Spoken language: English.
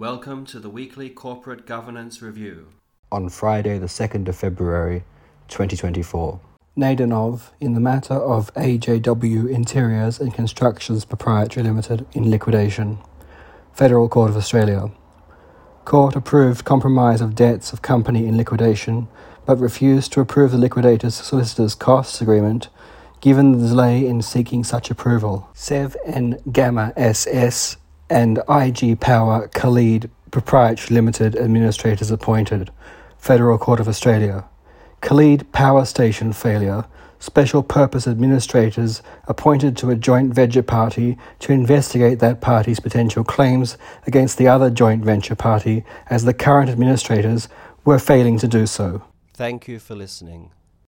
Welcome to the weekly Corporate Governance Review. On Friday, the 2nd of February, 2024. Nadenov in the matter of AJW Interiors and Constructions Proprietary Limited in liquidation. Federal Court of Australia. Court approved compromise of debts of company in liquidation, but refused to approve the liquidator's solicitor's costs agreement, given the delay in seeking such approval. Sev and Gamma SS and IG Power Callide Proprietary Limited administrators appointed. Federal Court of Australia. Callide Power Station failure. Special purpose administrators appointed to a joint venture party to investigate that party's potential claims against the other joint venture party as the current administrators were failing to do so. Thank you for listening.